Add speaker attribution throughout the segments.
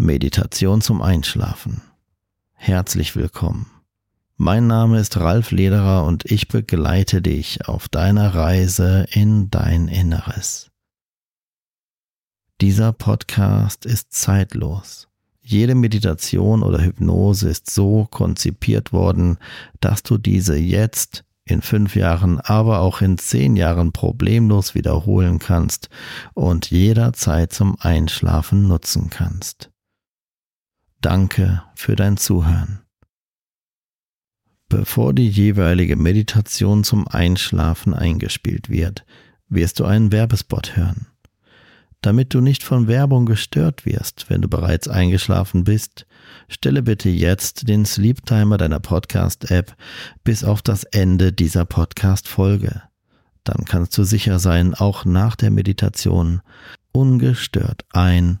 Speaker 1: Meditation zum Einschlafen. Herzlich willkommen. Mein Name ist Ralf Lederer und ich begleite dich auf deiner Reise in dein Inneres. Dieser Podcast ist zeitlos. Jede Meditation oder Hypnose ist so konzipiert worden, dass du diese jetzt in fünf Jahren, aber auch in zehn Jahren problemlos wiederholen kannst und jederzeit zum Einschlafen nutzen kannst. Danke für dein Zuhören. Bevor die jeweilige Meditation zum Einschlafen eingespielt wird, wirst du einen Werbespot hören. Damit du nicht von Werbung gestört wirst, wenn du bereits eingeschlafen bist, stelle bitte jetzt den Sleep Timer deiner Podcast-App bis auf das Ende dieser Podcast-Folge. Dann kannst du sicher sein, auch nach der Meditation ungestört ein-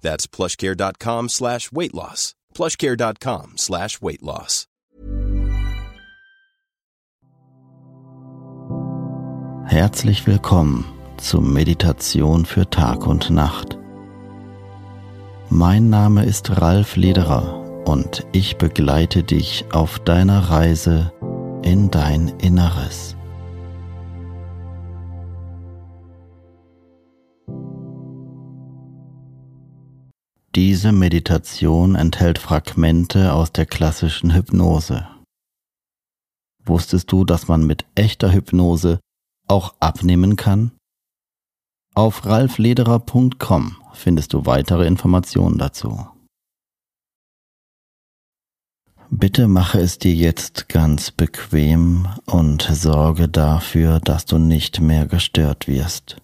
Speaker 2: That's plushcare.com slash weight loss. plushcare.com slash weight loss.
Speaker 1: Herzlich willkommen zur Meditation für Tag und Nacht. Mein Name ist Ralf Lederer und ich begleite dich auf deiner Reise in dein Inneres. Diese Meditation enthält Fragmente aus der klassischen Hypnose. Wusstest du, dass man mit echter Hypnose auch abnehmen kann? Auf ralflederer.com findest du weitere Informationen dazu. Bitte mache es dir jetzt ganz bequem und sorge dafür, dass du nicht mehr gestört wirst.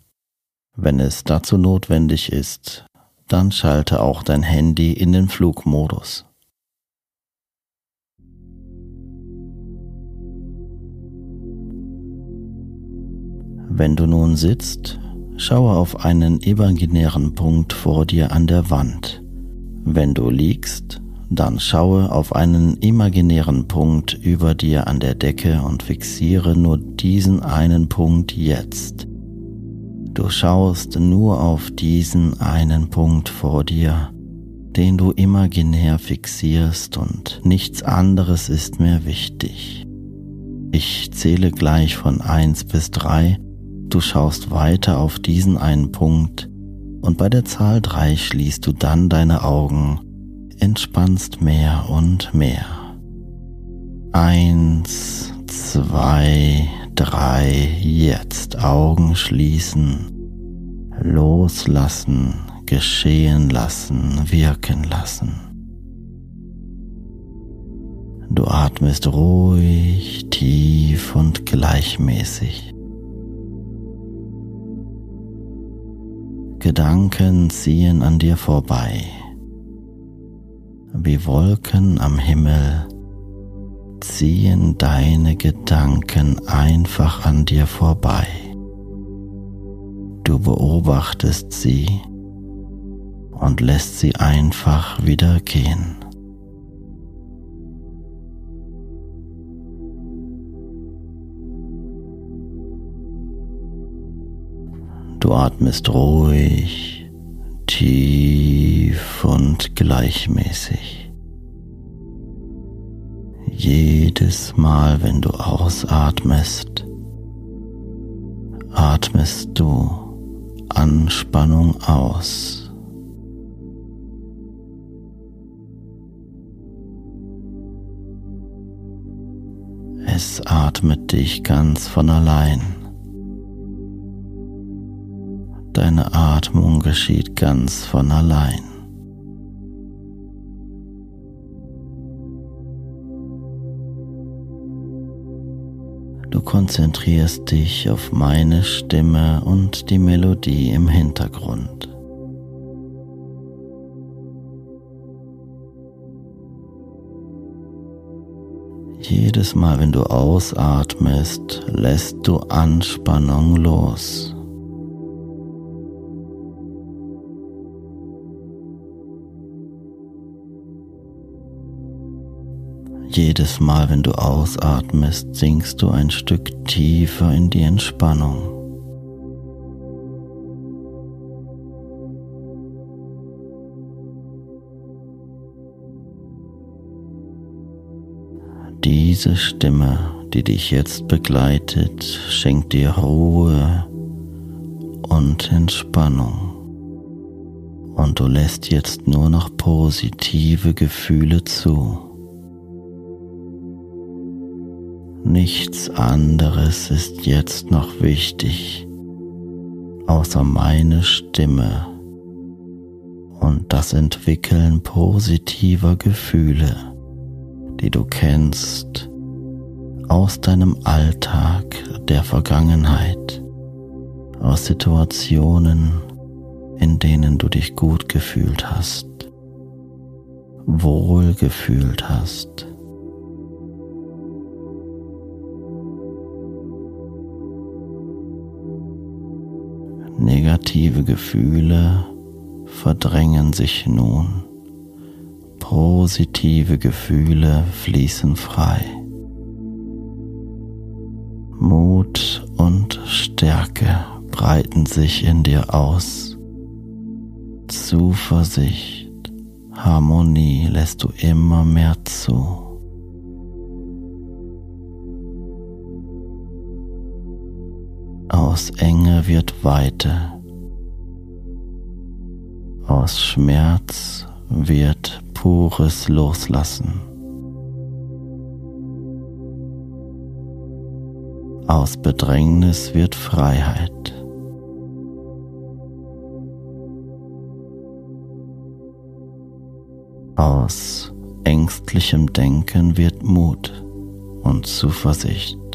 Speaker 1: Wenn es dazu notwendig ist, dann schalte auch dein Handy in den Flugmodus. Wenn du nun sitzt, schaue auf einen imaginären Punkt vor dir an der Wand. Wenn du liegst, dann schaue auf einen imaginären Punkt über dir an der Decke und fixiere nur diesen einen Punkt jetzt. Du schaust nur auf diesen einen Punkt vor dir, den du imaginär fixierst und nichts anderes ist mehr wichtig. Ich zähle gleich von eins bis drei Du schaust weiter auf diesen einen Punkt und bei der Zahl 3 schließt du dann deine Augen, entspannst mehr und mehr. Eins, zwei, drei, jetzt Augen schließen, loslassen, geschehen lassen, wirken lassen. Du atmest ruhig, tief und gleichmäßig. Gedanken ziehen an dir vorbei. Wie Wolken am Himmel ziehen deine Gedanken einfach an dir vorbei. Du beobachtest sie und lässt sie einfach wieder gehen. Du atmest ruhig, tief und gleichmäßig. Jedes Mal, wenn du ausatmest, atmest du Anspannung aus. Es atmet dich ganz von allein. Deine Atmung geschieht ganz von allein. Du konzentrierst dich auf meine Stimme und die Melodie im Hintergrund. Jedes Mal, wenn du ausatmest, lässt du Anspannung los. Jedes Mal, wenn du ausatmest, sinkst du ein Stück tiefer in die Entspannung. Diese Stimme, die dich jetzt begleitet, schenkt dir Ruhe und Entspannung. Und du lässt jetzt nur noch positive Gefühle zu. Nichts anderes ist jetzt noch wichtig, außer meine Stimme und das Entwickeln positiver Gefühle, die du kennst aus deinem Alltag der Vergangenheit, aus Situationen, in denen du dich gut gefühlt hast, wohl gefühlt hast. Negative Gefühle verdrängen sich nun. Positive Gefühle fließen frei. Mut und Stärke breiten sich in dir aus. Zuversicht, Harmonie lässt du immer mehr zu. Aus Enge wird Weite. Aus Schmerz wird pures Loslassen. Aus Bedrängnis wird Freiheit. Aus ängstlichem Denken wird Mut und Zuversicht.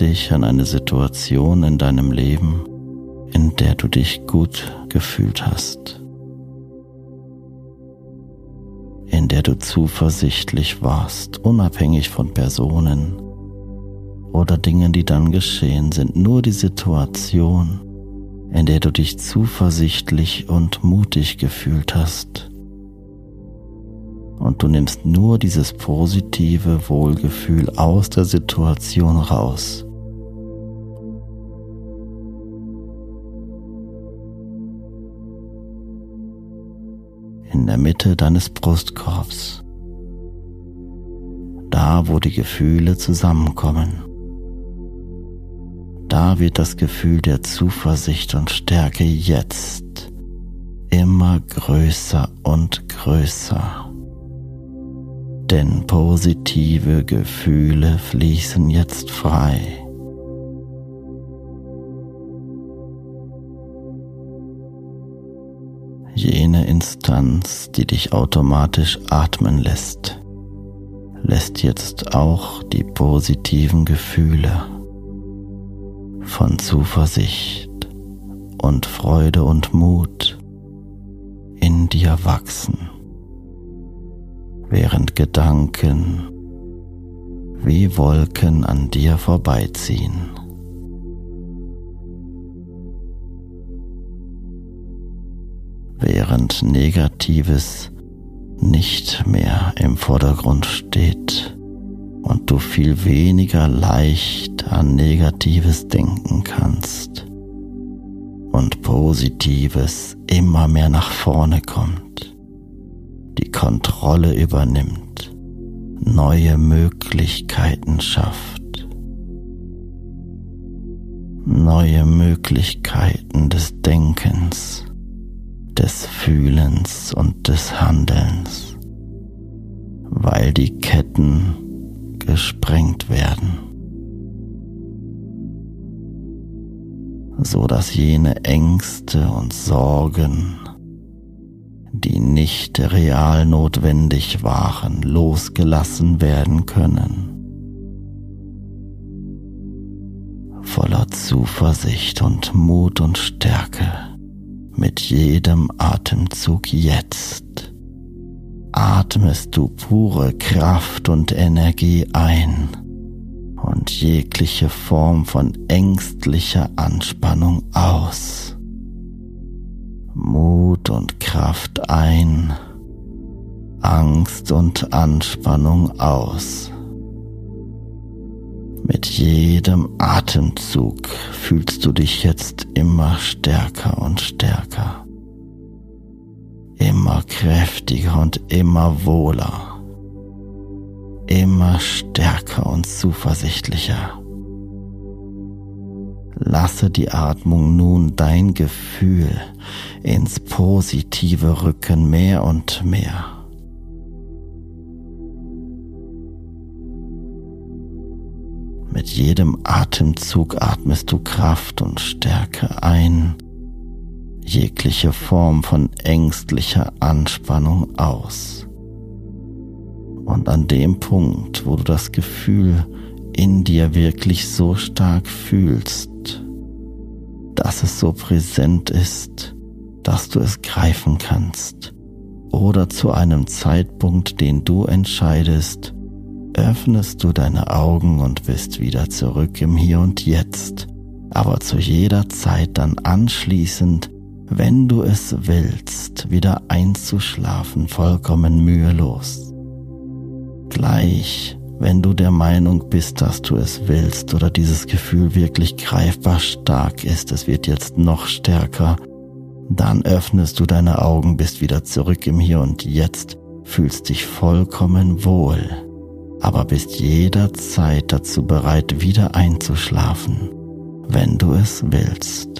Speaker 1: Dich an eine Situation in deinem Leben, in der du dich gut gefühlt hast, in der du zuversichtlich warst, unabhängig von Personen oder Dingen, die dann geschehen sind, nur die Situation, in der du dich zuversichtlich und mutig gefühlt hast. Und du nimmst nur dieses positive Wohlgefühl aus der Situation raus. In der Mitte deines Brustkorbs, da wo die Gefühle zusammenkommen. Da wird das Gefühl der Zuversicht und Stärke jetzt immer größer und größer denn positive Gefühle fließen jetzt frei. Jene Instanz, die dich automatisch atmen lässt, lässt jetzt auch die positiven Gefühle von Zuversicht und Freude und Mut in dir wachsen während Gedanken wie Wolken an dir vorbeiziehen. Während Negatives nicht mehr im Vordergrund steht und du viel weniger leicht an Negatives denken kannst und Positives immer mehr nach vorne kommt die Kontrolle übernimmt, neue Möglichkeiten schafft. Neue Möglichkeiten des Denkens, des Fühlens und des Handelns, weil die Ketten gesprengt werden. so dass jene Ängste und Sorgen, die nicht real notwendig waren, losgelassen werden können. Voller Zuversicht und Mut und Stärke mit jedem Atemzug jetzt atmest du pure Kraft und Energie ein und jegliche Form von ängstlicher Anspannung aus. Mut und Kraft ein, Angst und Anspannung aus. Mit jedem Atemzug fühlst du dich jetzt immer stärker und stärker, immer kräftiger und immer wohler immer stärker und zuversichtlicher. Lasse die Atmung nun dein Gefühl ins Positive rücken mehr und mehr. Mit jedem Atemzug atmest du Kraft und Stärke ein, jegliche Form von ängstlicher Anspannung aus. Und an dem Punkt, wo du das Gefühl in dir wirklich so stark fühlst, dass es so präsent ist, dass du es greifen kannst, oder zu einem Zeitpunkt, den du entscheidest, öffnest du deine Augen und bist wieder zurück im Hier und Jetzt, aber zu jeder Zeit dann anschließend, wenn du es willst, wieder einzuschlafen, vollkommen mühelos. Gleich, wenn du der Meinung bist, dass du es willst oder dieses Gefühl wirklich greifbar stark ist, es wird jetzt noch stärker, dann öffnest du deine Augen, bist wieder zurück im Hier und Jetzt, fühlst dich vollkommen wohl, aber bist jederzeit dazu bereit, wieder einzuschlafen, wenn du es willst.